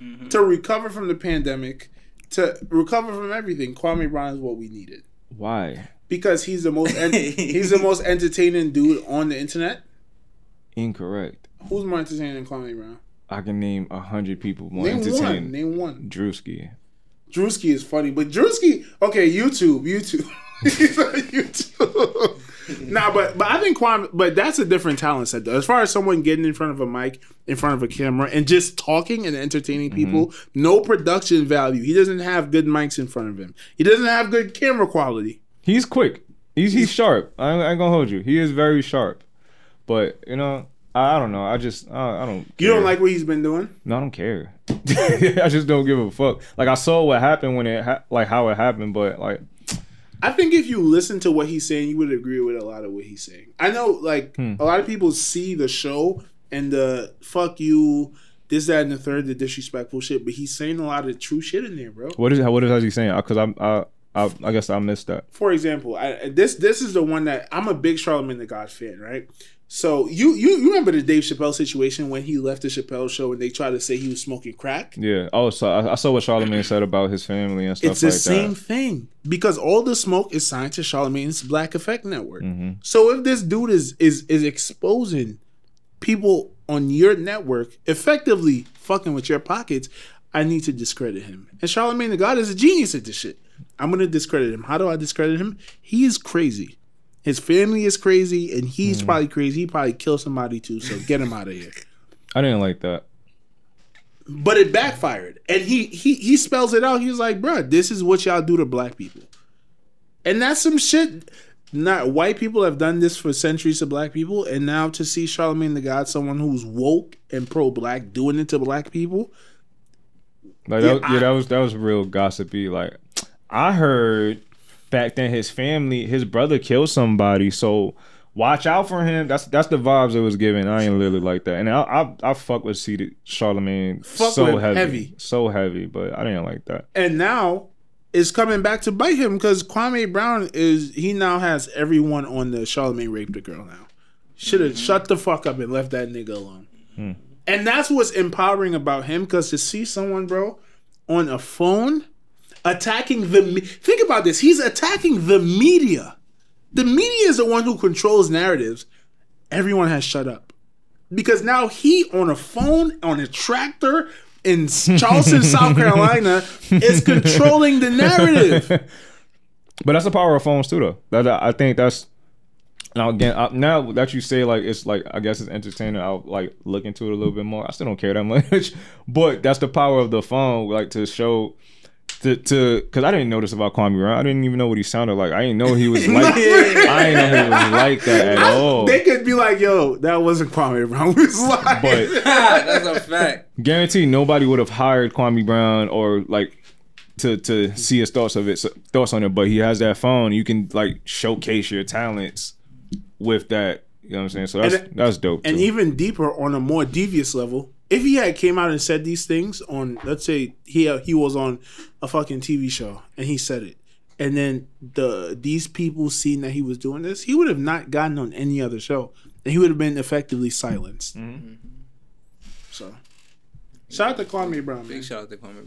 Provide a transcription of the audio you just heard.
Mm-hmm. to recover from the pandemic, to recover from everything. Kwame Brown is what we needed Why? because he's the most en- he's the most entertaining dude on the internet. Incorrect. Who's more entertaining than Kwame Brown? I can name a hundred people more Name one. entertaining. Name one. Drewski. Drewski is funny, but Drewski, okay, YouTube, YouTube, he's on YouTube. Nah, but but I think Kwame, but that's a different talent set. Though. As far as someone getting in front of a mic, in front of a camera, and just talking and entertaining people, mm-hmm. no production value. He doesn't have good mics in front of him. He doesn't have good camera quality. He's quick. He's he's sharp. I, ain't- I ain't gonna hold you. He is very sharp. But you know, I, I don't know. I just I, I don't. You don't like what he's been doing? No, I don't care. I just don't give a fuck. Like I saw what happened when it ha- like how it happened, but like I think if you listen to what he's saying, you would agree with a lot of what he's saying. I know, like Hmm. a lot of people see the show and the fuck you, this, that, and the third, the disrespectful shit, but he's saying a lot of true shit in there, bro. what is what is he saying? Because I'm I, I I guess I missed that. For example, I, this this is the one that I'm a big Charlamagne the God fan, right? So you you you remember the Dave Chappelle situation when he left the Chappelle show and they tried to say he was smoking crack? Yeah. Oh, so I, I saw what Charlamagne said about his family and stuff like that. It's the like same that. thing because all the smoke is signed to Charlamagne's Black Effect Network. Mm-hmm. So if this dude is is is exposing people on your network, effectively fucking with your pockets, I need to discredit him. And Charlamagne the God is a genius at this shit. I'm gonna discredit him. How do I discredit him? He is crazy. His family is crazy, and he's hmm. probably crazy. He probably killed somebody too. So get him out of here. I didn't like that. But it backfired, and he he he spells it out. He's like, "Bruh, this is what y'all do to black people," and that's some shit. Not white people have done this for centuries to black people, and now to see Charlamagne the God, someone who's woke and pro black, doing it to black people, Like Yeah, that, yeah, I- that was that was real gossipy. Like I heard back then his family, his brother killed somebody, so watch out for him. That's that's the vibes it was giving. I ain't literally like that, and I I, I fuck with seated Charlamagne Fuck so heavy, heavy. so heavy, but I didn't like that. and now it's coming back to bite him because Kwame Brown is he now has everyone on the Charlamagne raped the girl now. Should have mm-hmm. shut the fuck up and left that nigga alone. Hmm. And that's what's empowering about him because to see someone, bro, on a phone attacking the think about this. He's attacking the media. The media is the one who controls narratives. Everyone has shut up because now he on a phone on a tractor in Charleston, South Carolina, is controlling the narrative. But that's the power of phones too, though. That I think that's now again. I, now that you say like it's like I guess it's entertaining. I'll like look into it a little bit more. I still don't care that much, but that's the power of the phone, like to show. To, to, cause I didn't notice about Kwame Brown. I didn't even know what he sounded like. I didn't know he was like. I didn't know he was like that at all. They could be like, "Yo, that wasn't Kwame Brown." We was lying. But That's a fact. guarantee nobody would have hired Kwame Brown or like to to see his thoughts of it, thoughts on it. But he has that phone. You can like showcase your talents with that. You know what I'm saying? So that's And- that's dope. and too. even deeper on a more devious level if he had came out and said these things on let's say he uh, he was on a fucking tv show and he said it and then the these people seen that he was doing this he would have not gotten on any other show. And he would have been effectively silenced. Mm-hmm. So shout out to Kwame Brown man. Big shout out to Kwame